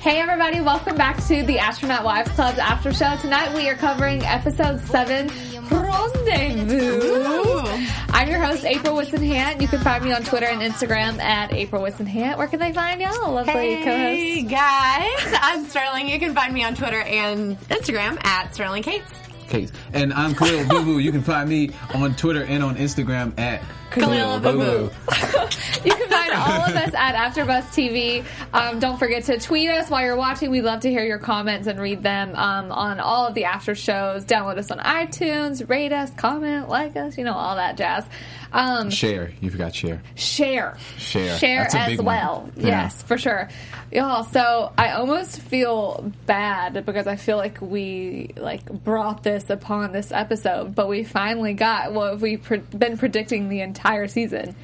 Hey everybody, welcome back to the Astronaut Wives Club's after show. Tonight we are covering episode 7, Rendezvous. I'm your host, April Whisenhant. You can find me on Twitter and Instagram at April Whisenhant. Where can they find y'all, lovely Hey guys, I'm Sterling. You can find me on Twitter and Instagram at Sterling Cates. case. And I'm Khaliel Abooboo. You can find me on Twitter and on Instagram at Khaliel Abooboo. You can find all of us at AfterBuzz TV. Um, don't forget to tweet us while you're watching. We love to hear your comments and read them um, on all of the after shows. Download us on iTunes, rate us, comment, like us, you know, all that jazz. Um, Share. You forgot share. share. Share. Share That's a as big one. well. Yeah. Yes, for sure. Y'all, so I almost feel bad because I feel like we like brought this upon this episode, but we finally got what we've pre- been predicting the entire season.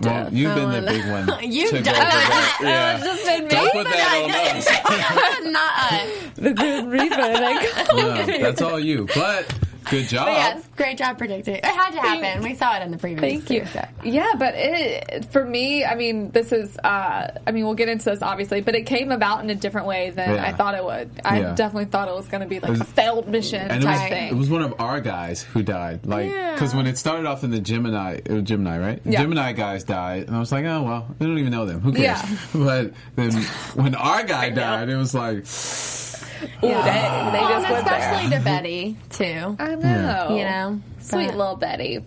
Well, you've been the oh, big one. You've to done go over that. that. It's just been me. Don't put that on us. Not us. the good reaper. Like, No, that's all you. But good job. But yes, great job predicting. It had to happen. We saw it in the previous. Thank you. so. Yeah, but it for me, I mean, this is. Uh, I mean, we'll get into this obviously, but it came about in a different way than Yeah. I thought it would. I Yeah. definitely thought it was going to be like a failed mission And it type was, thing. it was one of our guys who died. Like, because when it started off in the Gemini, it was Gemini, right? Yeah. Gemini guys died, and I was like, oh well, we don't even know them. Who cares? Yeah. But then when our guy died, it was like, Ooh, dang, they Well, just and went there. especially to Betty too. I know. You know, Sweet but- little Betty.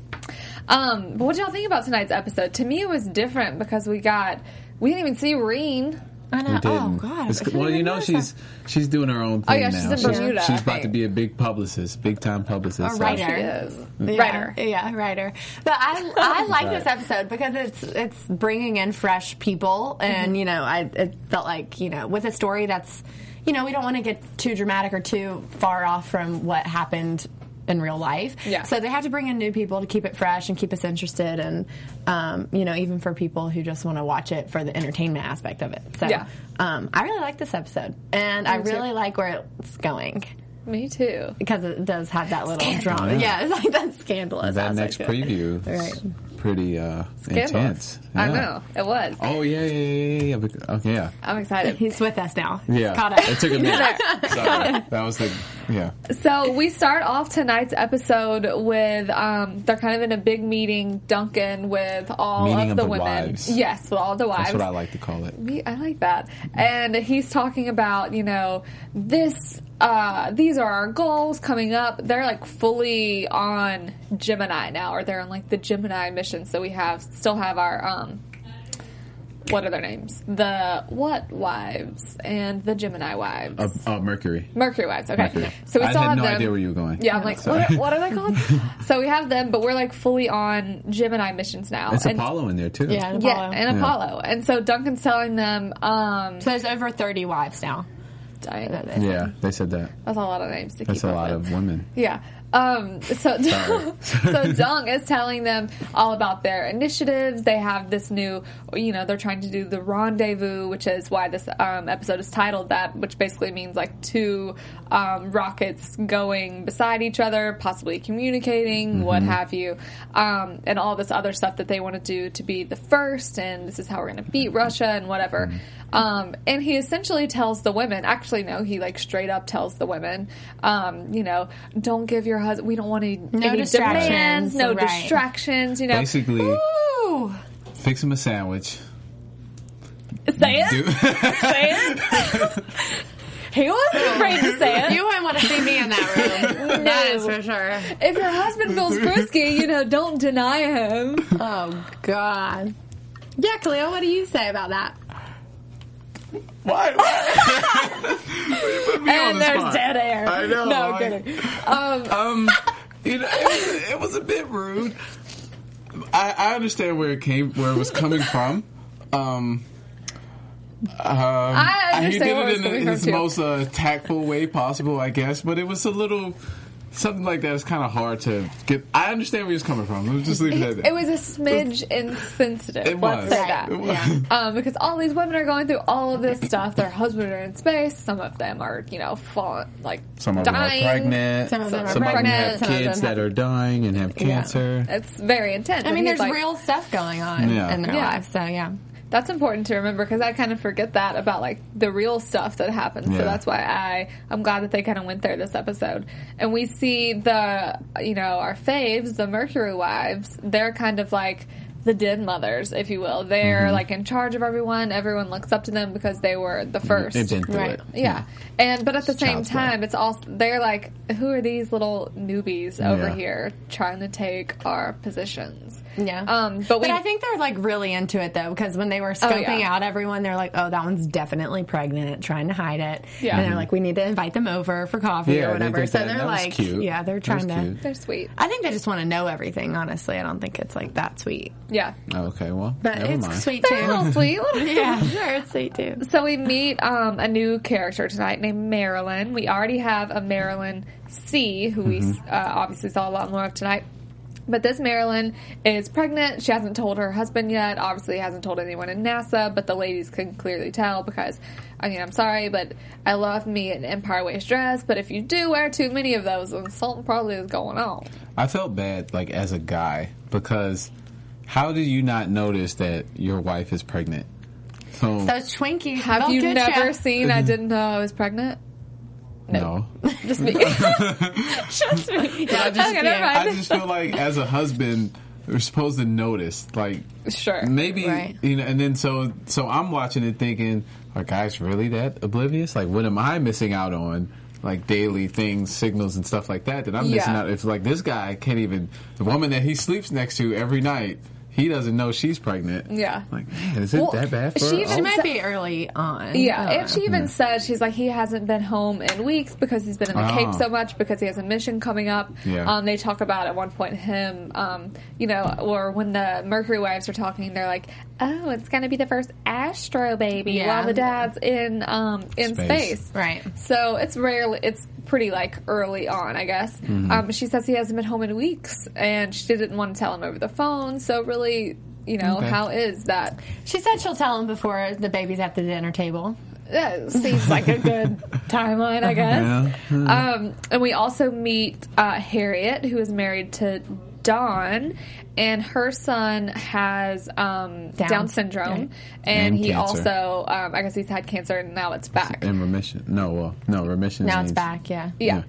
Um, but what y'all think about tonight's episode? To me, it was different because we got we didn't even see Rene. I know. Oh. God. It's- well, you know, noticed she's she's doing her own thing. Oh, thing yeah, now. she's in Bermuda, she's I about to be a big publicist, big time publicist. A so- writer. She is Yeah, writer. Yeah, writer. But I I like Right. this episode because it's it's bringing in fresh people, and you know, I it felt like you know with a story that's you know we don't want to get too dramatic or too far off from what happened in real life. Yeah. So they have to bring in new people to keep it fresh and keep us interested, and um, you know, even for people who just want to watch it for the entertainment aspect of it. So Yeah. um, I really like this episode, and I Me too. really like where it's going. Me too. Because it does have that little drama. Yeah, it's like that scandalous. that next to preview, Right. Is pretty uh, Scandalous. intense. I know it was. Oh yeah, yeah, yeah, yeah, yeah. Okay, yeah. I'm excited. He's with us now. Yeah, Caught up. it took a minute. Sorry. That was the yeah. So we start off tonight's episode with um, they're kind of in a big meeting, Duncan, with all Meeting of of the, the women. wives. Yes, with all the wives. That's what I like to call it. Me- I like that. And he's talking about, you know, this, uh, these are our goals coming up. They're like fully on Gemini now, or they're on like the Gemini mission. So we have, still have our, um, what are their names? The what wives and the Gemini wives. Uh, uh, Mercury. Mercury wives. Okay. Mercury. So we I still had have no them. idea where you were going. Yeah, I'm like, what are, what are they called? so we have them, but we're like fully on Gemini missions now. It's And- Apollo in there too. Yeah, and Yeah, Apollo. and Apollo. And so Duncan's telling them, um, so there's over 30 wives now. Yeah, they said that. that's a lot of names to That's keep a up lot with. of women. Yeah. Um, so, so Dung is telling them all about their initiatives. They have this new, you know, they're trying to do the rendezvous, which is why this um, episode is titled that, which basically means like two um, rockets going beside each other, possibly communicating, what have you, um, and all this other stuff that they want to do to be the first, and this is how we're going to beat Russia and whatever. Um, and he essentially tells the women, actually, no, he like straight up tells the women, um, you know, don't give your husband, we don't want any, any distractions, demands, no right. distractions, you know. Basically, Ooh. fix him a sandwich. Say it. Do- Say it. he wasn't afraid to say it. You wouldn't want to see me in that room. That is for sure. if your husband feels frisky, you know, don't deny him. Oh, God. Yeah, Khaliel, what do you say about that? Why? Why? Put on And the there's spot. dead air. I know. No, I'm kidding. Um, um, you know, it was, it was a bit rude. I, I understand where it came, where it was coming from. Um, um, I he did where it it's in coming his from, too. most uh, tactful way possible, I guess. But it was a little something like that is kind of hard to get. I understand where he's coming from. Let's just leave it at that. it was a smidge insensitive. It let's was. say that. It was. Yeah. Um, because all these women are going through all of this stuff. Their husbands are in space. Some of them are, you know, falling, like Some of them are dying. pregnant. Some of them are Some of them pregnant, have some of them kids have- that are dying and have cancer. It's very intense. I mean, there's like, real stuff going on Yeah. in their Yeah. lives. So yeah, That's important to remember because I kind of forget that about like the real stuff that happens. So that's why I I'm glad that they kind of went there this episode. And we see the you know our faves, the Mercury wives. They're kind of like the den mothers, if you will. They're Mm-hmm. like in charge of everyone. Everyone looks up to them because they were the 1st They've been through Right. it. yeah. And but at the same child's play. time, it's also they're like, who are these little newbies over Yeah. here trying to take our positions? Yeah. Um, but we but I think they're like really into it though because when they were scoping Oh, yeah. out everyone, they're like, "Oh, that one's definitely pregnant," trying to hide it. Yeah. and they're like, "We need to invite them over for coffee Yeah, or whatever." did So that. they're That like, cute. "Yeah, they're trying to." cute. they're sweet. I think they just want to know everything. Honestly, I don't think it's like that sweet, Yeah. Okay, well, but never it's mind. sweet They're a little too. sweet. yeah, sure, it's sweet too. So we meet um, a new character tonight named Marilyn. We already have a Marilyn See, who we uh, obviously saw a lot more of tonight. But this Marilyn is pregnant. She hasn't told her husband yet. Obviously, hasn't told anyone in NASA. But the ladies can clearly tell because, I mean, I'm sorry, but I love me an Empire waist dress. But if you do wear too many of those, then something probably is going on. I felt bad, like as a guy, because how did you not notice that your wife is pregnant? So, Those Twinkies. Have you never ya. seen I didn't know I was pregnant? No. Just me. Just me. Yeah, just Okay, never mind. I just feel like as a husband, we're supposed to notice, like Sure. maybe Right. you know. And then so so I'm watching it thinking, are guys really that oblivious? Like, what am I missing out on? Like daily things, signals, and stuff like that. That I'm missing out. If like this guy can't even the woman that he sleeps next to every night, he doesn't know she's pregnant. Yeah. Like, man, is it Well, that bad for she her? She Oh. might be early on. Yeah, I don't and she know. even said she's like he hasn't been home in weeks because he's been in the Oh. Cape so much because he has a mission coming up. Yeah. Um, they talk about at one point him, um, you know, or when the Mercury wives are talking, they're like, "Oh, it's going to be the first Astro baby," Yeah. while the dad's in um, in Space. space. Right. So it's rarely it's pretty like early on, I guess. Mm-hmm. Um, she says he hasn't been home in weeks, and she didn't want to tell him over the phone. So really, you know, Okay. how is that? She said she'll tell him before the baby's at the dinner table. That seems like a good timeline, I guess. Um, and we also meet uh, Harriet, who is married to Don, and her son has um, Down. Down. syndrome, Right. and, And he cancer. also, um, I guess he's had cancer, and now it's back. in remission. No, well, no remission. Now it's means- back. Yeah. Yeah.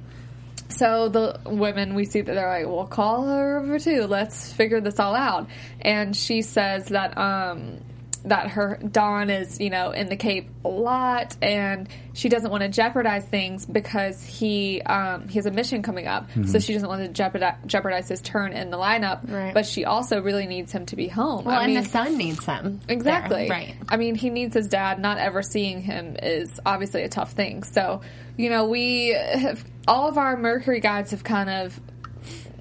So the women, we see that they're like, "Well, call her over too. Let's figure this all out." And she says that um, that her Don is, you know, in the Cape a lot, and she doesn't want to jeopardize things because he um, he has a mission coming up, so she doesn't want to jeopardize, jeopardize his turn in the lineup. Right. But she also really needs him to be home. Well, I and mean, the son needs him. Exactly. there. Right. I mean, he needs his dad. Not ever seeing him is obviously a tough thing. So, you know, we have all of our Mercury guides have kind of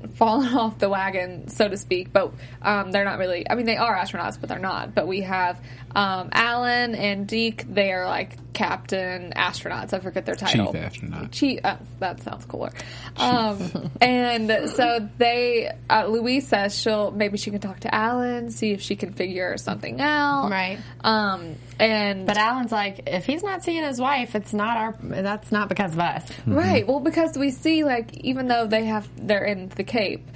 fallen off the wagon, so to speak. But um, they're not really. I mean, they are astronauts, but they're not. But we have um, Alan and Deke. They are like captain astronauts. I forget their title. Chief astronaut. Chief. Uh, that sounds cooler. Um, and so they. Uh, Louise says she'll maybe she can talk to Alan, see if she can figure something out. Right. Um. And But Alan's like, if he's not seeing his wife, it's not our. That's not because of us. Right. Well, because we see like even though they have they're in the Cape,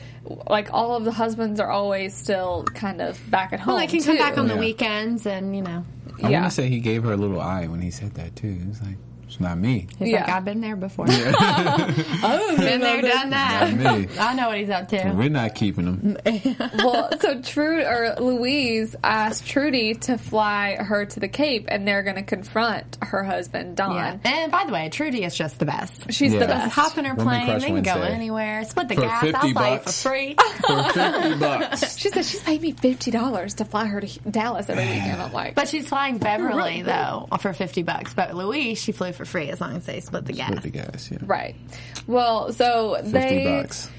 like all of the husbands are always still kind of back at home. Well, they can come too. back on the Yeah. weekends, and you know, I Yeah. want to say he gave her a little eye when he said that too. He was like, "It's not me." he's Yeah. like, I've been there before. Oh, been there, done that. Not me. I know what he's up to. We're not keeping him. well, so Trude or Louise asked Trudy to fly her to the Cape, and they're going to confront her husband Don. Yeah. And by the way, Trudy is just the best. She's Yeah. the best. hop in her plane. They can go anywhere. Split the For gas. 50 I'll fly you for free. For fifty bucks. She said she's paid me fifty dollars to fly her to Dallas every weekend. I'm like, But she's flying Beverly though for fifty bucks. But Louise, she flew for free as long as they split the gas. With the gas, yeah. Right. Well, so 50 they bucks.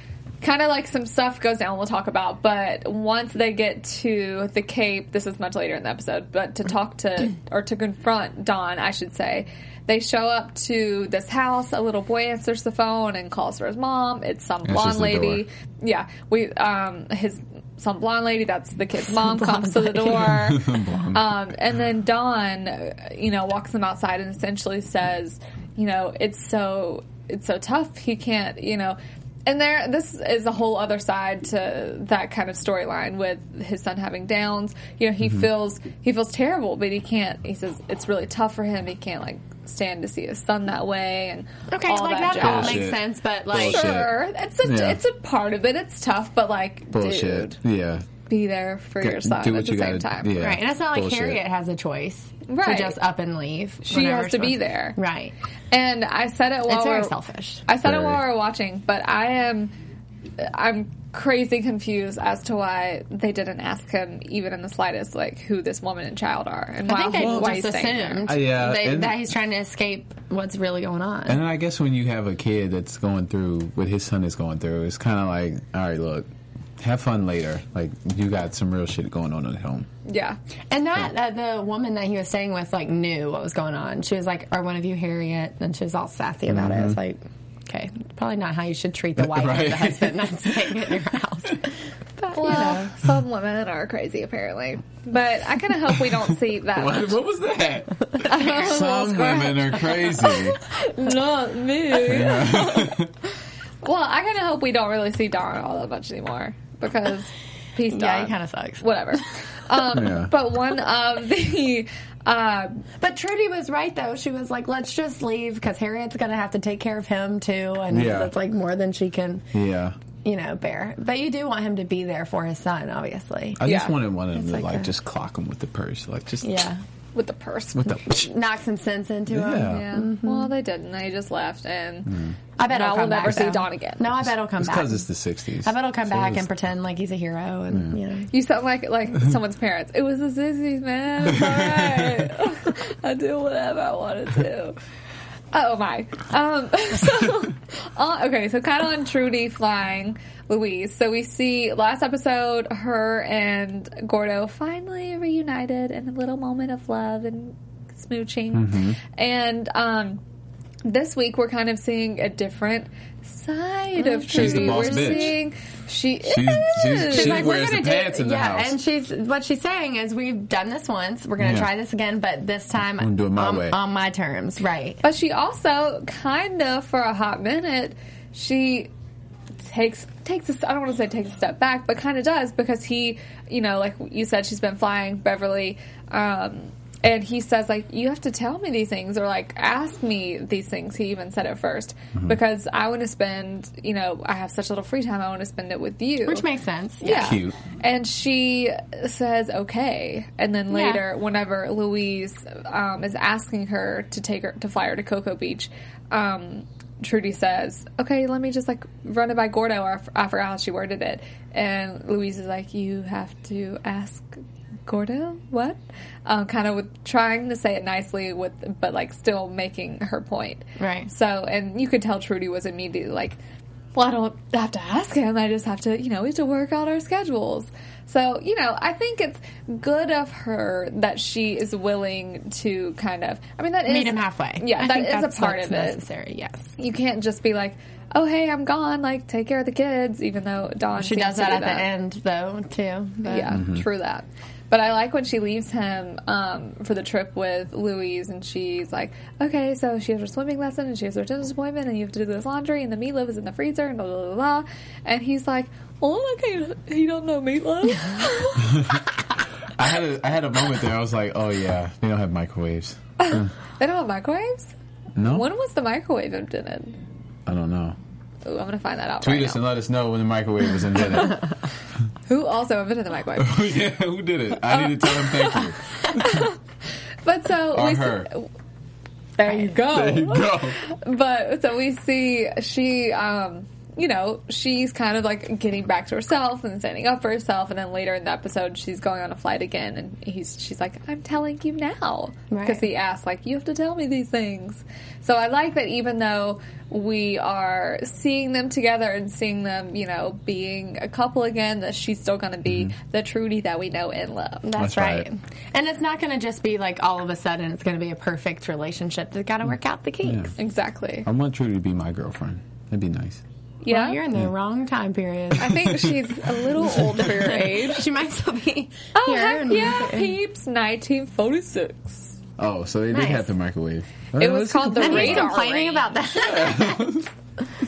kind of like some stuff goes down we'll talk about but once they get to the cape this is much later in the episode but to talk to or to confront Don i should say they show up to this house a little boy answers the phone and calls for his mom it's some blonde lady door. yeah we um his some blonde lady that's the kid's mom comes to the door um, and then Don, you know, walks them outside and essentially says, you know, it's so it's so tough. He can't, you know. And there, this is a whole other side to that kind of storyline with his son having Downs. You know, he feels he feels terrible, but he can't. He says it's really tough for him. He can't like stand to see his son that way and Okay, all like that, that, all makes sense, but like, Bullshit. Sure, it's a Yeah. it's a part of it. It's tough, but like, Bullshit. dude, Yeah. be there for Get- your son do at what the you same gotta- time. yeah. right? And it's not like Bullshit. Harriet has a choice Right. to just up and leave. She has to be supposed there. Right. And I said it while It's very we're- selfish. I said it while we were watching, but I am I'm crazy confused as to why they didn't ask him even in the slightest like who this woman and child are and I why, think they why just he's staying there. assumed Uh, yeah, they, and- that he's trying to escape what's really going on. And then I guess when you have a kid that's going through what his son is going through, it's kind of like, all right, look, have fun later. Like you got some real shit going on at home. Yeah. And that uh, the woman that he was staying with like knew what was going on. She was like, "Are one of you Harriet?" And she was all sassy about it. I was like, "Okay, probably not how you should treat the wife. Right. or the husband that's staying in your house." But, you Well, know. some women are crazy apparently, but I kind of hope we don't see that. What, what was that? Well, Some women are crazy. Not me. well, I kind of hope we don't really see Don all that much anymore because peace, Don. Yeah, he kind of sucks. whatever. Um, Yeah. But one of the uh, But Trudy was right though. She was like, "Let's just leave because Harriet's going to have to take care of him too, and Yeah. that's like more than she can, Yeah. you know, bear." But you do want him to be there for his son, obviously. I just wanted one of them It's to like like a- just clock him with the purse, like just Yeah, with the purse. with the. knock some sense into Yeah. him. yeah. Mm-hmm. Well, they didn't. They just left, and I bet Now he'll never see Don again. No, I bet he'll come It's back. because it's the '60s. I bet he'll come So back it's- and pretend like he's a hero, and you know. you sound like like someone's parents. It was the sixties, man. It's all right. I do whatever I wanted to. Do. Oh my. Um, so, uh, okay, so kind of on Trudy flying Louise. So we see last episode her and Gordo finally reunited in a little moment of love and smooching. And um, this week we're kind of seeing a different side of She's the boss we're bitch. seeing she She's- is. she's- She's She like, wears we're gonna the do pants in the yeah, house. and she's what she's saying is we've done this once. We're gonna Yeah. try this again, but this time gonna do it my on, way. on my terms, right? But she also kind of, for a hot minute, she takes takes a, I don't want to say takes a step back, but kind of does because he, you know, like you said, she's been flying Beverly, um, and he says like you have to tell me these things or like ask me these things. He even said it 1st Mm-hmm. because I want to spend, you know, I have such little free time. I want to spend it with you, Which makes sense. yeah. Cute. And she says okay. And then Yeah. later, whenever Louise um, is asking her to take her to fly her to Cocoa Beach, um, Trudy says, "Okay, let me just like run it by Gordo." Or I forgot how she worded it. And Louise is like, "You have to ask." Gordo, what? Um, kind of with trying to say it nicely, with but like still making her point. Right. So, and you could tell Trudy was immediately like, well, I don't have to ask him. I just have to, you know, we have to work out our schedules. So, you know, I think it's good of her that she is willing to kind of, I mean, that is. Meet him halfway. Yeah, I that think is that's a part of it. necessary. Yes. You can't just be like, oh, hey, I'm gone. Like, take care of the kids, even though Dawn She does that do at the end, though, too. But- yeah, mm-hmm. true that. But I like when she leaves him um, for the trip with Louise, and she's like, "Okay, so she has her swimming lesson, and she has her dentist appointment, and you have to do this laundry, and the meatloaf is in the freezer, and blah blah blah." blah. And he's like, "Oh, okay, you don't know meatloaf." I had a, I had a moment there. I was like, oh yeah, they don't have microwaves. they don't have microwaves. No, When was the microwave invented? I don't know. Ooh, I'm gonna find that out. Tweet right us now. and let us know when the microwave was invented. Who also invented the microwave? yeah, who did it? I need to tell them thank you. But so Or we her. See, there you go. There you go. But so we see she um you know, she's kind of like getting back to herself and standing up for herself. And then later in the episode, she's going on a flight again, and he's she's like, "I'm telling you now," Right. because he asked like, "You have to tell me these things." So I like that even though we are seeing them together and seeing them, you know, being a couple again, that she's still going to be mm-hmm. the Trudy that we know and love. That's, That's right. right. And it's not going to just be like all of a sudden it's going to be a perfect relationship. They've got to work out the kinks. Exactly. I want Trudy to be my girlfriend. That'd be nice. Yeah. Well, you're in the wrong time period. I think she's a little old for your age. she might still be Oh, here. heck yeah, peeps, 1946. Oh, so they Nice. did have the microwave. It was called the And he's radar complaining range. about that.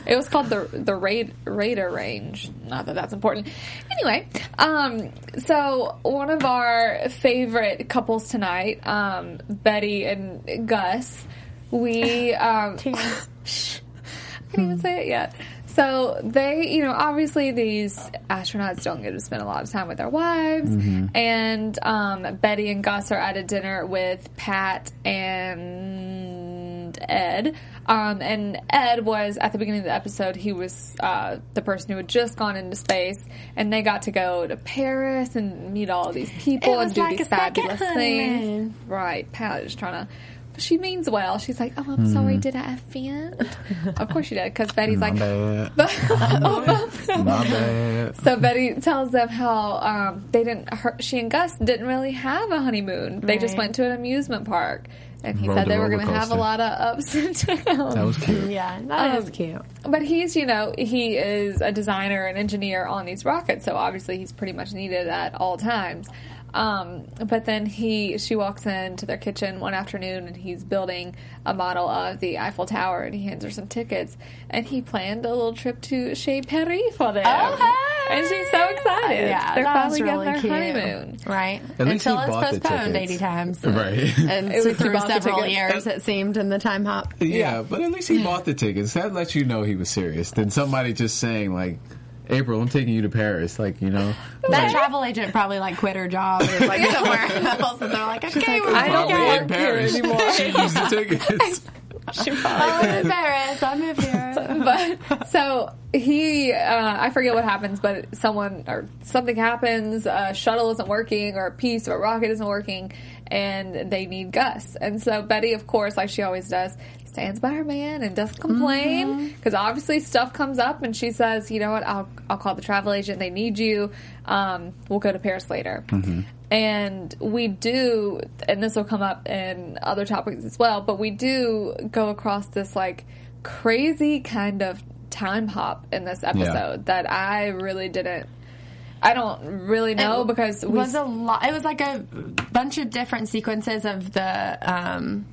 It was called the the raid, Radarange. Not that that's important. Anyway, um, so one of our favorite couples tonight, um, Betty and Gus, we um, I can't even say it yet. So they, you know, obviously these astronauts don't get to spend a lot of time with their wives, and um, Betty and Gus are at a dinner with Pat and Ed. Um, and Ed was at the beginning of the episode. He was uh, the person who had just gone into space, and they got to go to Paris and meet all these people It and do like these a fabulous things. Right? Pat is trying to. But she means well. She's like, "Oh, I'm sorry. Mm-hmm. Did I offend?" of course she did, because Betty's My like, bad. oh, no. My bad. So Betty tells them how um, they didn't. Her, she and Gus didn't really have a honeymoon. They just went to an amusement park, and he Rode said the they were going to have a lot of ups and downs. That was cute. yeah, that Um, cute. But he's, you know, he is a designer and engineer on these rockets, so obviously he's pretty much needed at all times. Um, but then he, she walks into their kitchen one afternoon and he's building a model of the Eiffel Tower and he hands her some tickets and he planned a little trip to Chez Paris for them. Oh, hey! And she's so excited. Yeah, They're that finally was getting their cute. honeymoon. Right. At least Until he it's bought the postponed tickets. 80 times. Right. And At so least he through the several years, it seemed, in the time hop. Yeah, but at least he bought the tickets. That lets you know he was serious. Than somebody just saying like, "April, I'm taking you to Paris." Like you know, That travel agent probably like quit her job or like somewhere else, and they're like, okay, we're I don't okay. work here anymore. she used the tickets. She probably I'm in Paris. I moved here. but so he uh, i forget what happens but someone or something happens a shuttle isn't working or a piece of a rocket isn't working and they need gus and so betty of course like she always does stands by her man and doesn't complain. Because obviously stuff comes up and she says you know what? I'll, I'll call the travel agent. They need you. Um, we'll go to paris later. And we do and this will come up in other topics as well but we do go across this like crazy kind of time hop in this episode that I really didn't. I don't really know It because we was a lot. It was like a bunch of different sequences of the um,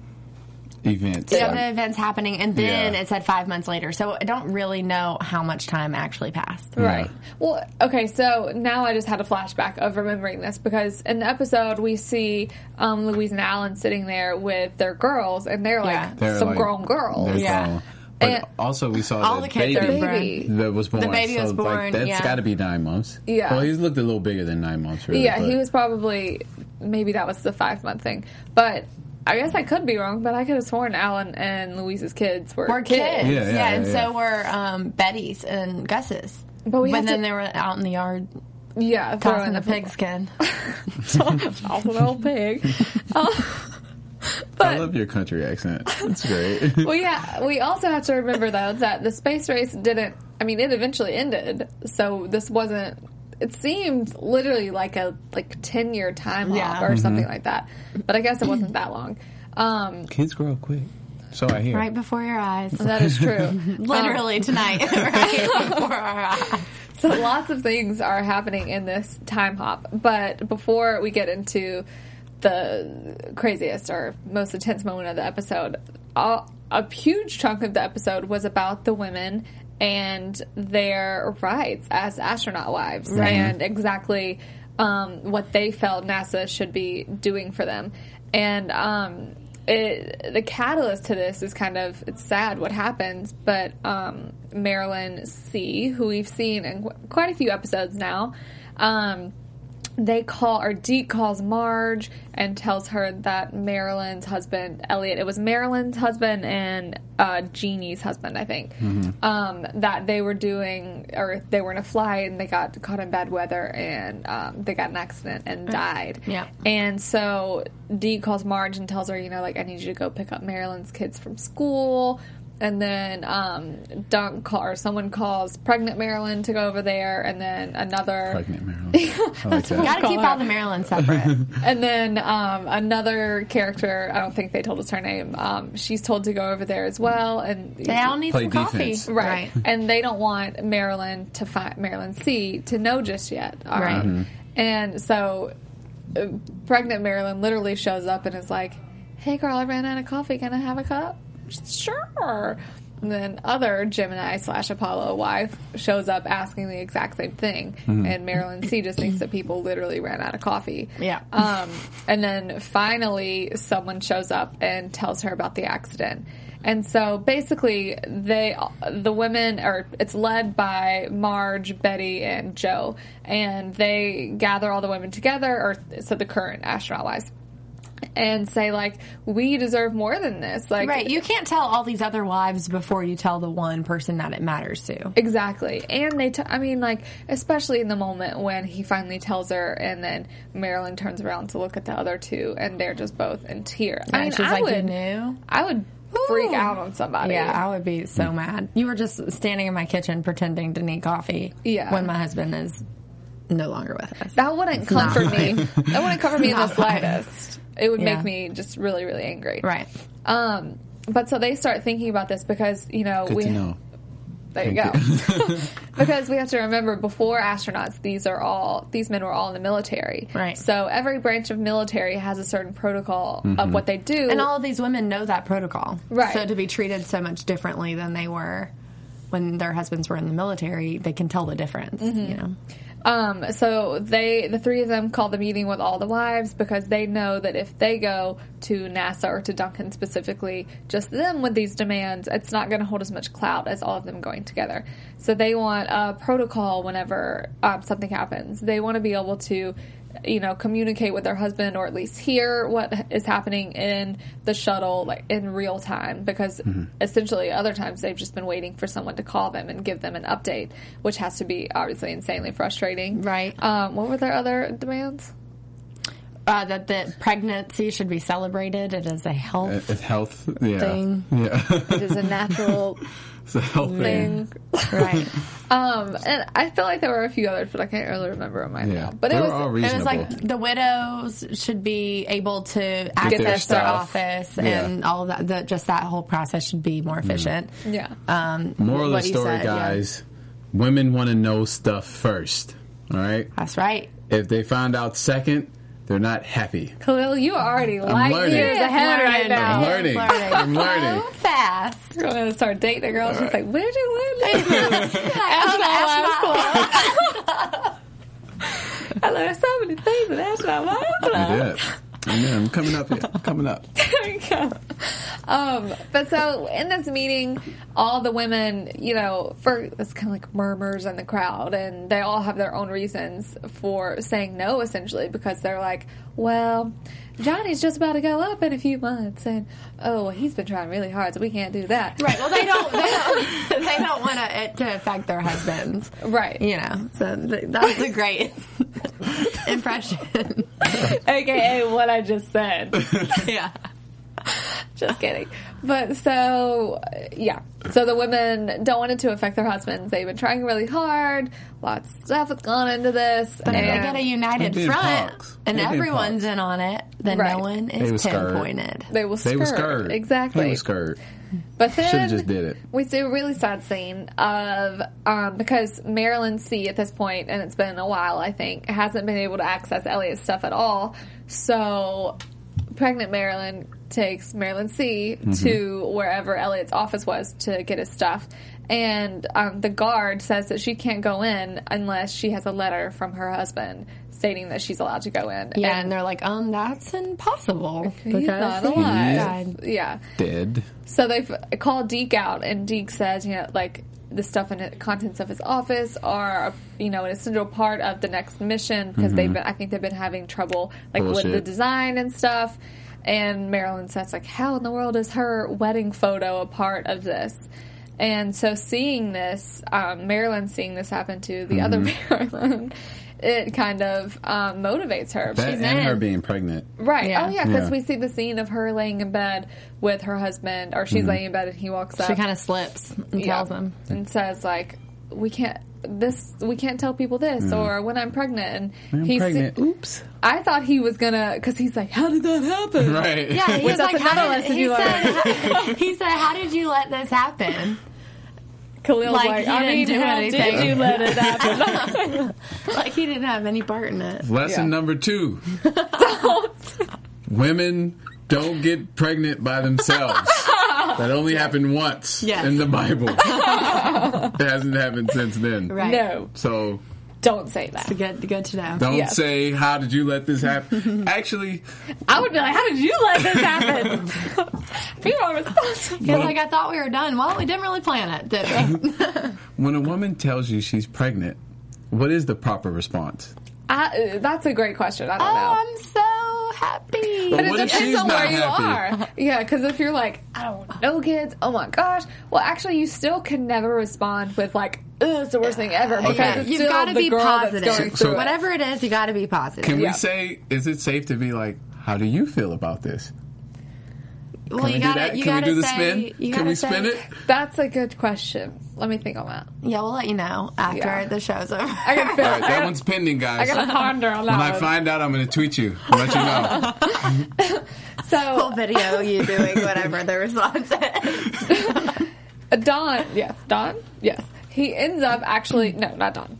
Events. of the events happening, and then Yeah. it said five months later. So I don't really know how much time actually passed. Right. Well, okay, so now I just had a flashback of remembering this because in the episode we see um, Louise and Alan sitting there with their girls, and they're Yeah. like They're some like- grown girls. Yeah. grown. But And- also, we saw All the the kids baby, are. Baby. that was born. The baby was born, Like, that's yeah. got to be nine months. Yeah. Well, he's looked a little bigger than nine months. Really, Yeah, but- he was probably maybe that was the five month thing, but. I guess I could be wrong, but I could have sworn Alan and Louise's kids were We're kids, Yeah, yeah, yeah, and yeah, so were um, Betty's and Gus's. But we have then to- they were out in the yard Yeah, tossing throwing the pigskin. also an old pig. Uh, I love your country accent. It's great. well, yeah, we also have to remember though that the space race didn't. I mean, it eventually ended, so this wasn't. It seemed literally like a like ten year time hop Yeah. or something like that, but I guess it wasn't that long. Um, Kids grow up quick. So I hear. right before your eyes. that is true. Literally tonight, right before our eyes. so lots of things are happening in this time hop. But before we get into the craziest or most intense moment of the episode, a, a huge chunk of the episode was about the women and their rights as astronaut wives and exactly um, what they felt NASA should be doing for them. And um, it, the catalyst to this is kind of it's sad what happens, but um, Marilyn See, who we've seen in qu- quite a few episodes now, um, they call or Deke calls Marge and tells her that Marilyn's husband Elliot it was Marilyn's husband and uh, Jeannie's husband I think um, that they were doing or they were in a flight and they got caught in bad weather and um, they got an accident and died. Yeah. and so Deke calls Marge and tells her you know like I need you to go pick up Marilyn's kids from school and then um, Dunk call, or someone calls pregnant Marilyn to go over there, and then another Pregnant Marilyn. I like that. Gotta keep Call all the Marilyns separate. and then um, another character, I don't think they told us her name. Um, she's told to go over there as well, and they all need Play some coffee. defense. right. And they don't want Marilyn to find Marilyn See to know just yet. Um, Right. Mm-hmm. And so, uh, pregnant Marilyn literally shows up and is like, "Hey, girl, I ran out of coffee. Can I have a cup?" Sure. And then other Gemini slash Apollo wife shows up asking the exact same thing, and Marilyn See just thinks that people literally ran out of coffee. Yeah. Um, and then finally, someone shows up and tells her about the accident. And so basically, they the women are it's led by Marge, Betty, and Jo, and they gather all the women together, or so the current astronaut wives, and say like, we deserve more than this. Like, Right. You can't tell all these other wives before you tell the one person that it matters to. Exactly. And they, t- I mean, like, especially in the moment when he finally tells her, and then Marilyn turns around to look at the other two, and they're just both in tears. I mean, she's I like, would, you knew? I would freak out on somebody. Yeah, I would be so mad. You were just standing in my kitchen pretending to need coffee. Yeah. When my husband is no longer with us. that wouldn't comfort me. That wouldn't comfort me in the slightest. fine. Slightest. It would Yeah. make me just really, really angry. Right. Um, but so they start thinking about this because you know Good we to know. There you Thank go. because we have to remember before astronauts, these are all these men were all in the military. Right. So every branch of military has a certain protocol of what they do. And all of these women know that protocol. Right. So to be treated so much differently than they were when their husbands were in the military, they can tell the difference. You know. Um, so they, the three of them, call the meeting with all the wives because they know that if they go to NASA or to Duncan specifically, just them with these demands, it's not going to hold as much clout as all of them going together. So they want a protocol whenever um, something happens. They want to be able to, you know, communicate with their husband or at least hear what is happening in the shuttle, like in real time, because essentially other times they've just been waiting for someone to call them and give them an update, which has to be obviously insanely frustrating. Right. Um, what were their other demands? Uh, that the pregnancy should be celebrated. It is a health It's health. Yeah. Thing. Yeah. It is a natural it's a health thing. thing. right. Um, and I feel like there were a few others, but I can't really remember them right Yeah. now. But They it were was all It was like the widows should be able to their access their, stuff. office Yeah. and all of that. The, just that whole process should be more efficient. yeah. Um, Moral of what the you story, said, yeah. guys. Women want to know stuff first. All right. That's right. If they find out second, they're not happy. Khaliel, you are already light learning. years ahead right now. I'm learning. I'm learning. So fast. We're going to start dating a girl. She's like, where'd you learn this? I learned so many things in astronaut wives I club. Did. I know, I'm coming up here. I'm coming up. There you go. Um, but so in this meeting, all the women, you know, for it's kind of like murmurs in the crowd, and they all have their own reasons for saying no, essentially, because they're like, well, Johnny's just about to go up in a few months, and oh, well, he's been trying really hard, so we can't do that. Right. Well, they don't. They don't. they don't want to, it to affect their husbands. Right. You know. So th- that's a great impression. AKA what I just said. yeah. Just kidding. But so, yeah. So the women don't want it to affect their husbands. They've been trying really hard. Lots of stuff has gone into this. But if they get a united front punks. and They've everyone's in on it, then Right. no one is was pinpointed. They will skirt. They were scared. Exactly. They were scared. But then Should've just did it. We see a really sad scene of um, because Marilyn See at this point, and it's been a while, I think, hasn't been able to access Elliot's stuff at all. So pregnant Marilyn takes Marilyn See Mm-hmm. to wherever Elliot's office was to get his stuff. And um, the guard says that she can't go in unless she has a letter from her husband stating that she's allowed to go in. Yeah, and they're like, um, that's impossible he's not alive. died. Yeah. Dead. So they've called Deke out, and Deke says, you know, like, the stuff and the contents of his office are, you know, an essential part of the next mission because they've been, I think they've been having trouble like with the design and stuff. And Marilyn says, like, how in the world is her wedding photo a part of this? And so seeing this, um, Marilyn seeing this happen to the other Marilyn, it kind of um, motivates her. That She's and in. her being pregnant. Right. Yeah. Oh, yeah, because Yeah. we see the scene of her laying in bed with her husband, or she's laying in bed and he walks up She kind of slips and yeah, tells him. and says like, "We can't this. We can't tell people this, or when I'm pregnant." And I'm he's. pregnant. Oops. I thought he was gonna, because he's like, "How did that happen?" Right. Yeah, he Which was like, how did, he, you said, he said, how did you let this happen? Khaliel's Like, like, he "I didn't mean, do how anything." did you let it happen?" Like he didn't have any part in it. Lesson Yeah. number two. Women don't get pregnant by themselves. that only happened once Yes. in the Bible. it hasn't happened since then. Right. no, So don't say that. Good, good to know. don't Yes. say, How did you let this happen? Actually, I would be like, "How did you let this happen?" People are responsible. He's like, I thought we were done. Well, we didn't really plan it, did we? when a woman tells you she's pregnant, what is the proper response? I, uh, that's a great question. I don't know. oh, I'm so happy. But But it what if depends she's on not where you are. Yeah, because if you're like, I don't want no kids, oh my gosh. Well, actually, you still can never respond with like, ugh, it's the worst thing ever. Because Yeah, it's you've got to be positive. That's So- Whatever it is, you got to be positive. Can Yeah. we say, is it safe to be like, How do you feel about this? well, Can you we gotta, do that? You Can we gotta do the say, spin? Can gotta we say, spin it? That's a good question. Let me think on that. Yeah, we'll let you know after Yeah. the show's over. I gotta feel. All I right, that gotta, one's pending, guys. I gotta ponder on that when I find out, I'm going to tweet you. Let you know. so Full video you doing whatever the response is. Don, yes, Don, yes. He ends up actually, no, not Don.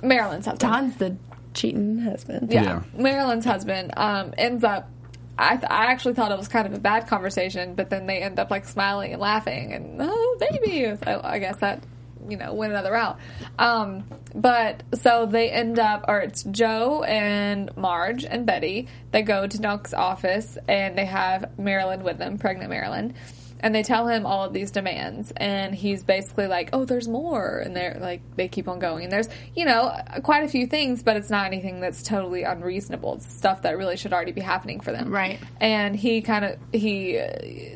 Marilyn's husband. Don's the cheating husband. yeah, Yeah. Marilyn's husband um, ends up. I, th- I actually thought it was kind of a bad conversation, but then they end up like smiling and laughing and oh baby, so I guess that you know went another route. Um, but so they end up, or it's Jo and Marge and Betty. They go to Dunk's office and they have Marilyn with them, pregnant Marilyn. And they tell him all of these demands, and he's basically like, "Oh, there's more," and they're like, they keep on going. And there's, you know, quite a few things, but it's not anything that's totally unreasonable. It's stuff that really should already be happening for them, Right. And he kind of he uh,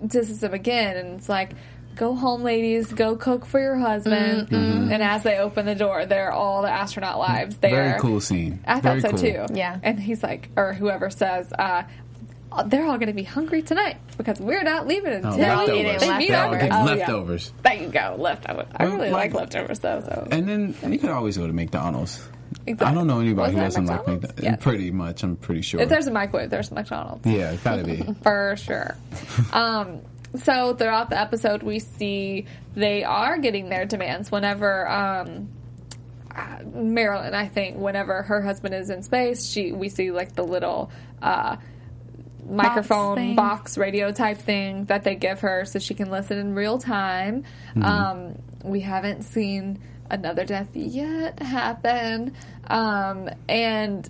disses them again, and it's like, "Go home, ladies. Go cook for your husband." And as they open the door, they're all the astronaut lives there. Very cool scene. I thought Very so cool. too. Yeah. And he's like, or whoever says, uh, they're all going to be hungry tonight because we're not leaving until Oh, leftovers. eating they meet our leftovers. oh, yeah. leftovers. There you go, leftovers. I really like, like- leftovers though. So And then you could always go to McDonald's. Exactly. I don't know anybody who Wasn't doesn't that like McDonald's? Yeah. Pretty much, I'm pretty sure. if there's a microwave, there's McDonald's. yeah, it's gotta be. for sure. um, so throughout the episode, we see they are getting their demands whenever um, uh, Marilyn, I think, whenever her husband is in space, she we see like the little. Uh, microphone thing. box radio type thing that they give her so she can listen in real time um, we haven't seen another death yet happen um, and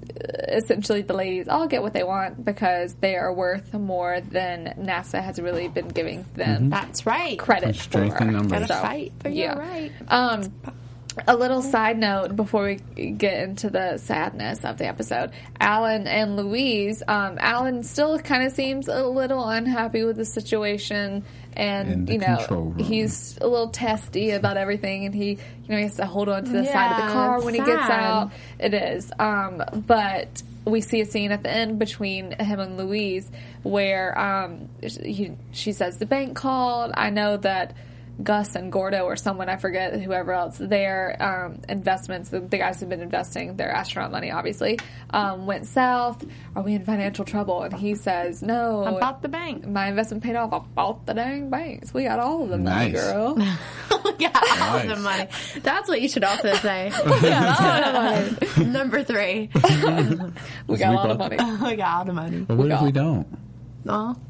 essentially the ladies all get what they want because they are worth more than nasa has really been giving them That's right. credit for in numbers. Gotta fight for your right. um, a little side note before we get into the sadness of the episode. Alan and Louise, um, Alan still kind of seems a little unhappy with the situation. And the you know he's a little testy about everything, and he you know he has to hold on to the side of the car it's when he gets out. It is, um, but we see a scene at the end between him and Louise where um, he, she says the bank called. I know that Gus and Gordo or someone I forget whoever else their um, investments the, the guys who've been investing their astronaut money obviously um, went south. Are we in financial trouble? And he says no. I bought the bank. My investment paid off. I bought the dang banks. We got all of the money, Nice. girl. yeah, all Nice. the money. That's what you should also say. Number three. we got a lot of bought- money. we got all the money. But what if got- we don't? Well,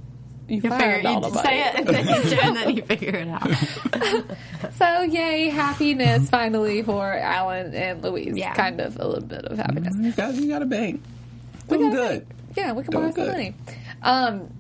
You, you figure found all you say it and then you do and then you figure it out. So yay, happiness finally for Alan and Louise. Yeah. Kind of a little bit of happiness. You got, you got a bank. Doing got a good. Yeah, we can Doing borrow some good. money. Um,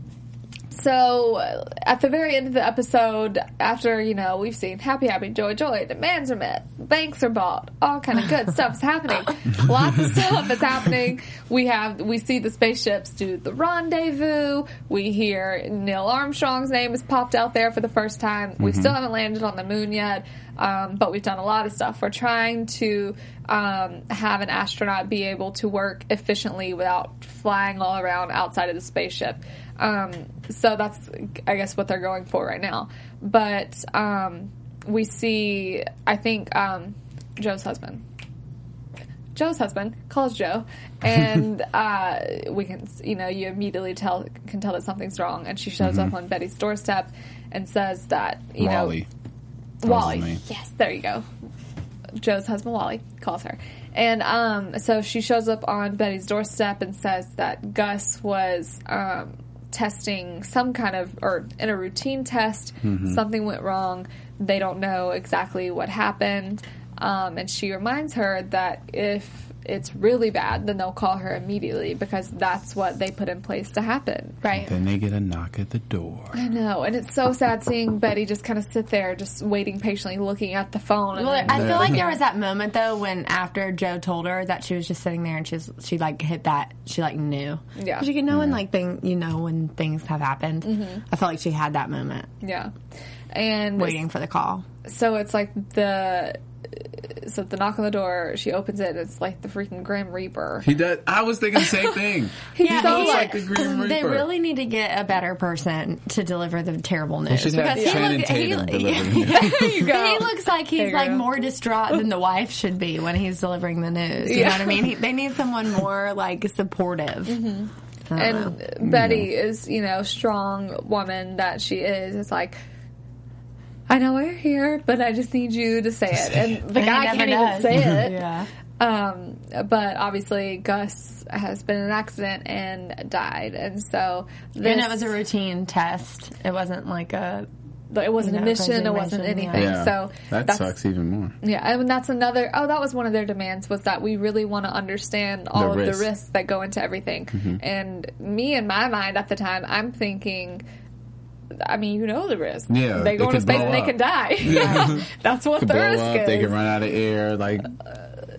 so at the very end of the episode, after you know we've seen happy, happy, joy, joy, demands are met, banks are bought, all kind of good stuff is happening. Lots of stuff is happening. We have we see the spaceships do the rendezvous. We hear Neil Armstrong's name is popped out there for the first time. We mm-hmm. still haven't landed on the moon yet, um, but we've done a lot of stuff. We're trying to um, have an astronaut be able to work efficiently without flying all around outside of the spaceship. Um, so that's, I guess, what they're going for right now. But um, we see, I think, um, Jo's husband. Jo's husband calls Jo, and uh, we can, you know, you immediately tell can tell that something's wrong. And she shows up on Betty's doorstep and says that, you Wally. know, That was his Wally. Yes, there you go. Jo's husband Wally calls her. And um, so she shows up on Betty's doorstep and says that Gus was um, testing some kind of, or in a routine test, Mm-hmm. something went wrong. They don't know exactly what happened. Um, and she reminds her that if it's really bad, then they'll call her immediately because that's what they put in place to happen. Right. Then they get a knock at the door. I know, and it's so sad seeing Betty just kind of sit there, just waiting patiently, looking at the phone. And Well, then- I feel like there was that moment though when after Jo told her that she was just sitting there and she was, she like hit that she like knew. yeah, you can know when like thing you know when things have happened. Mm-hmm. I felt like she had that moment Yeah. And waiting for the call. so it's like the so the knock on the door, she opens it, it's like the freaking Grim Reaper. He does. I was thinking the same thing. He's Yeah, so he- like, the Grim They really need to get a better person to deliver the terrible news because have Channing Tatum delivering it. there you go. He looks like he's like go. more distraught than the wife should be when he's delivering the news. You Yeah. know what I mean? He, they need someone more like supportive. Mm-hmm. I don't know. and Betty is, you know, strong woman that she is. It's like I know we're here, but I just need you to say it. And the And guy can't does. even say it. yeah. Um, but obviously Gus has been in an accident and died, and so this, And it was a routine test. It wasn't like a it wasn't you a mission, it wasn't anything. Yeah. So that sucks even more. Yeah, and that's another. Oh, that was one of their demands was that we really want to understand all The of risk. the risks that go into everything. And me, in my mind at the time, I'm thinking. I mean, you know the risk. Yeah, they go they into space and they can die. That's what Could the blow risk up. is. They can run out of air. Like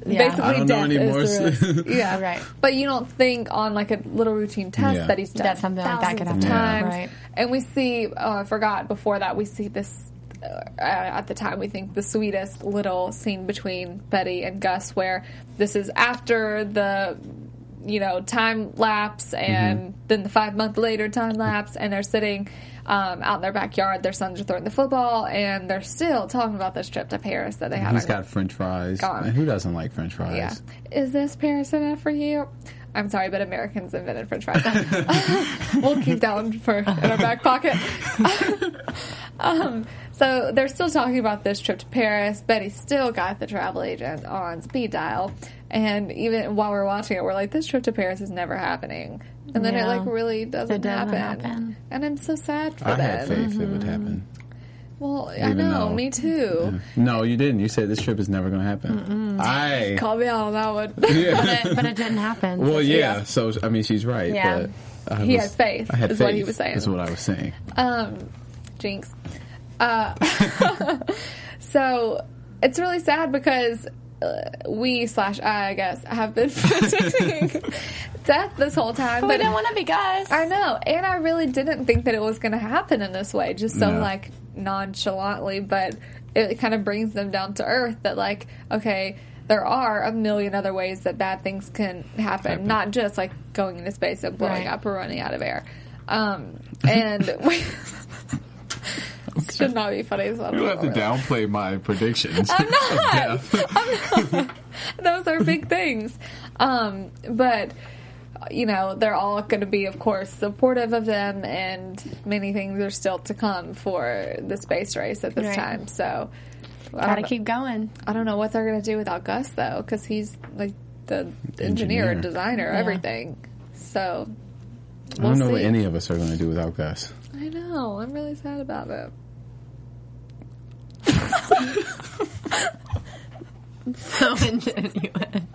yeah. Basically, I don't know death anymore. is the risk. yeah, Right. But you don't think on like a little routine test Yeah. that he's done That something like that thousands could happen. times. Right. And we see, oh, I forgot before that, we see this. Uh, at the time, we think the sweetest little scene between Betty and Gus, where this is after the, you know, time lapse, and then the five month later time lapse, and they're sitting um, out in their backyard. Their sons are throwing the football, and they're still talking about this trip to Paris that they haven't. he's got French fries. Gone. And who doesn't like French fries? Yeah. Is this Paris enough for you? I'm sorry, but Americans invented French fries. we'll keep that one for in our back pocket. um, so they're still talking about this trip to Paris. Betty still got the travel agent on speed dial, and even while we're watching it, we're like, "This trip to Paris is never happening." And then it like really doesn't, It doesn't happen. happen. and I'm so sad for I them. I had faith it would happen. Well, I know, though- me too. No, you didn't. You said this trip is never going to happen. I. Call me out on that one. Yeah. but, it, but it didn't happen. Well, yeah. Yeah. So I mean, she's right. Yeah. But I He was- had faith, I had is faith. what he was saying. Is what I was saying. Um, jinx. Uh, so it's really sad because uh, we slash I, I guess, have been predicting death this whole time. we but didn't want to be guys. I know, and I really didn't think that it was going to happen in this way, just so No. like nonchalantly. But it kind of brings them down to earth that like, okay, there are a million other ways that bad things can happen, Happen. not just like going into space and blowing Right. up or running out of air. Um, and we. Should not be funny. So I You don't don't have to know. downplay my predictions. I'm not. I'm not. Those are big things. Um, but you know, they're all going to be, of course, supportive of them, and many things are still to come for the space race at this Right. time. So, I Gotta keep going. I don't know what they're going to do without Gus, though, because he's like the engineer, Engineer. and designer, Yeah. everything. So, I don't know we'll what any of us are going to do without Gus. I know. I'm really sad about it. So ingenuine.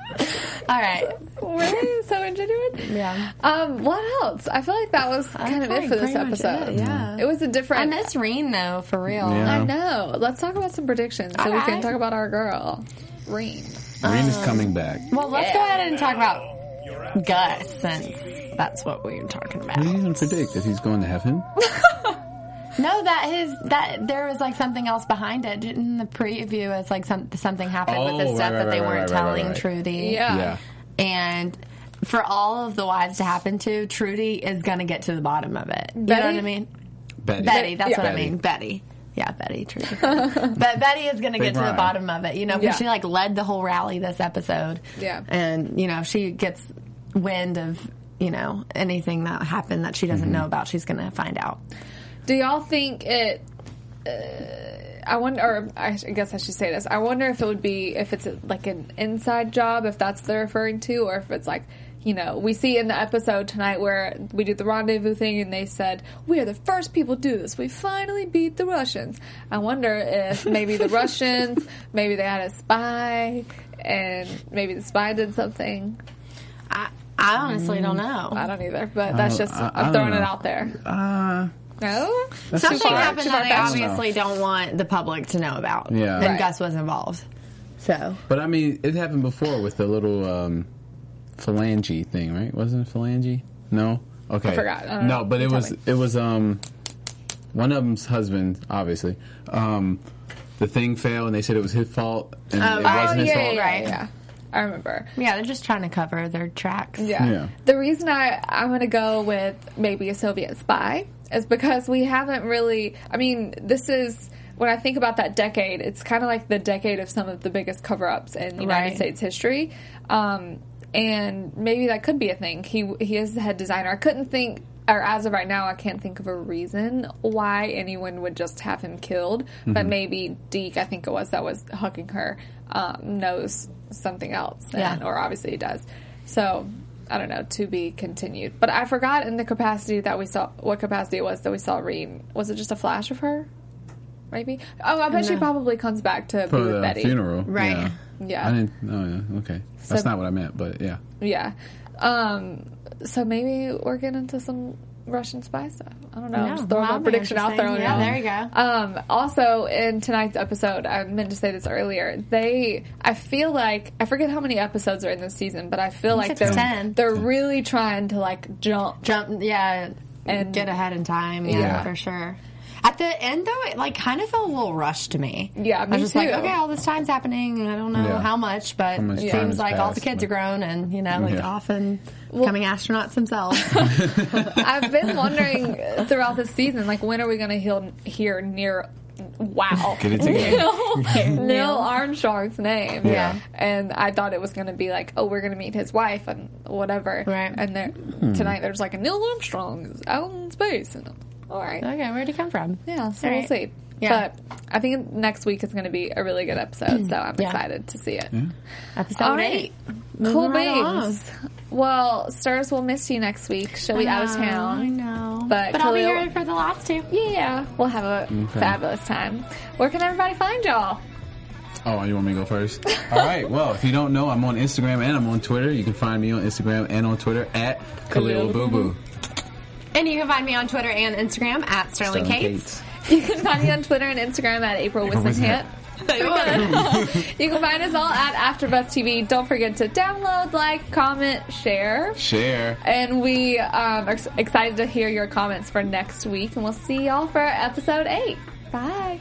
All right. really so ingenuine. Yeah. Um, what else? I feel like that was kind of it for this episode. it, yeah. it was a different. I miss Rene though, for real. Yeah. I know. Let's talk about some predictions so we can talk about our girl, Rene. is coming back. Well, let's go ahead and talk about Gus since that's what we're talking about. What are you going to predict? that he's going to heaven? No, that his that there was like something else behind it. Didn't the preview as like some, something happened Oh, with the oh, right, death right, that they right, weren't right, right, telling right. Trudy. Yeah. Yeah. And for all of the wives to happen to, Trudy is going to get to the bottom of it. You know Betty? what I mean? Betty. Betty, that's Yeah. what I Betty. mean. Betty. Yeah, Betty, Trudy. but Betty is going to get to the rhyme. bottom of it, you know, because Yeah. she like led the whole rally this episode. Yeah. And, you know, she gets wind of, you know, anything that happened that she doesn't mm-hmm. know about, she's going to find out. Do y'all think it? Uh, I wonder, or I guess I should say this. I wonder if it would be if it's like an inside job, if that's what they're referring to, or if it's like you know we see in the episode tonight where we do the rendezvous thing, and they said we are the first people to do this. We finally beat the Russians. I wonder if maybe the Russians, maybe they had a spy, and maybe the spy did something. I, I honestly don't know. I don't either, but that's just I- I I'm throwing it out there. Uh, No, that's Something too far. happened that they far-fetched. obviously don't want the public to know about. Yeah. And Right. Gus was involved. So. But I mean, it happened before with the little um, phalange thing, right? Wasn't it phalange? No. Okay. I forgot. I don't no, know. but You it tell was me. it was um one of them's husband, obviously. Um, the thing failed, and they said it was his fault, and Oh, it oh, wasn't his yeah, fault. yeah, Right. yeah. I remember. Yeah, they're just trying to cover their tracks. Yeah. Yeah. The reason I I'm going to go with maybe a Soviet spy is because we haven't really. I mean, this is when I think about that decade. It's kind of like the decade of some of the biggest cover-ups in United Right. States history. Um, and maybe that could be a thing. He he is the head designer. I couldn't think. Or as of right now, I can't think of a reason why anyone would just have him killed. But maybe Deke, I think it was that was hugging her, um, knows something else, and, Yeah. or obviously he does. So I don't know to be continued. But I forgot in the capacity that we saw what capacity it was that we saw Rene. Was it just a flash of her? Maybe. Oh, I bet she probably comes back to For be with the Betty. funeral, Right. Yeah. Yeah. I didn't. Oh, yeah. Okay. That's not what I meant, but yeah. Yeah. Um. So maybe we're getting into some Russian spy stuff. I don't know. I'm just throwing well, my prediction out there. Yeah, there you go. Um, also, in tonight's episode, I meant to say this earlier. They, I feel like I forget how many episodes are in this season, but I feel like they're 10. they're really trying to like jump. Jump, yeah, And- and get ahead in time. Yeah, Yeah. for sure. At the end, though, it like kind of felt a little rushed to me. Yeah, I me was just like, okay, all this time's happening, and I don't know Yeah. how much, but How much it seems has like all the passed, kids are grown and you know, like Yeah. off and becoming astronauts themselves. I've been wondering throughout the season, like when are we going to hear, hear near? Wow, Get it together. Neil, Neil Armstrong's name. Yeah. and I thought it was going to be like, oh, we're going to meet his wife and whatever. Right. And there, hmm. tonight there's like a Neil Armstrong is out in space, and I'm, all right, okay, where'd he come from? yeah, so All we'll right. see. Yeah. But I think next week is going to be a really good episode, so I'm Yeah. excited to see it. Mm-hmm. Episode All right. eight. Cool Moving right beans. Well, Stars will miss you next week. She'll be out of town. I town. know, But but I'll be Khaliel- here for the last two. Yeah, we'll have a fabulous time. Where can everybody find y'all? Oh, you want me to go first? All right. Well, if you don't know, I'm on Instagram and I'm on Twitter. You can find me on Instagram and on Twitter at Khaliel Abooboo. And you can find me on Twitter and Instagram at Sterling, Cates. You can find me on Twitter and Instagram at April Whisenhant. you can find us all at AfterBuzz TV. Don't forget to download, like, comment, share. Share. And we um, are excited to hear your comments for next week. And we'll see y'all for episode 8. Bye.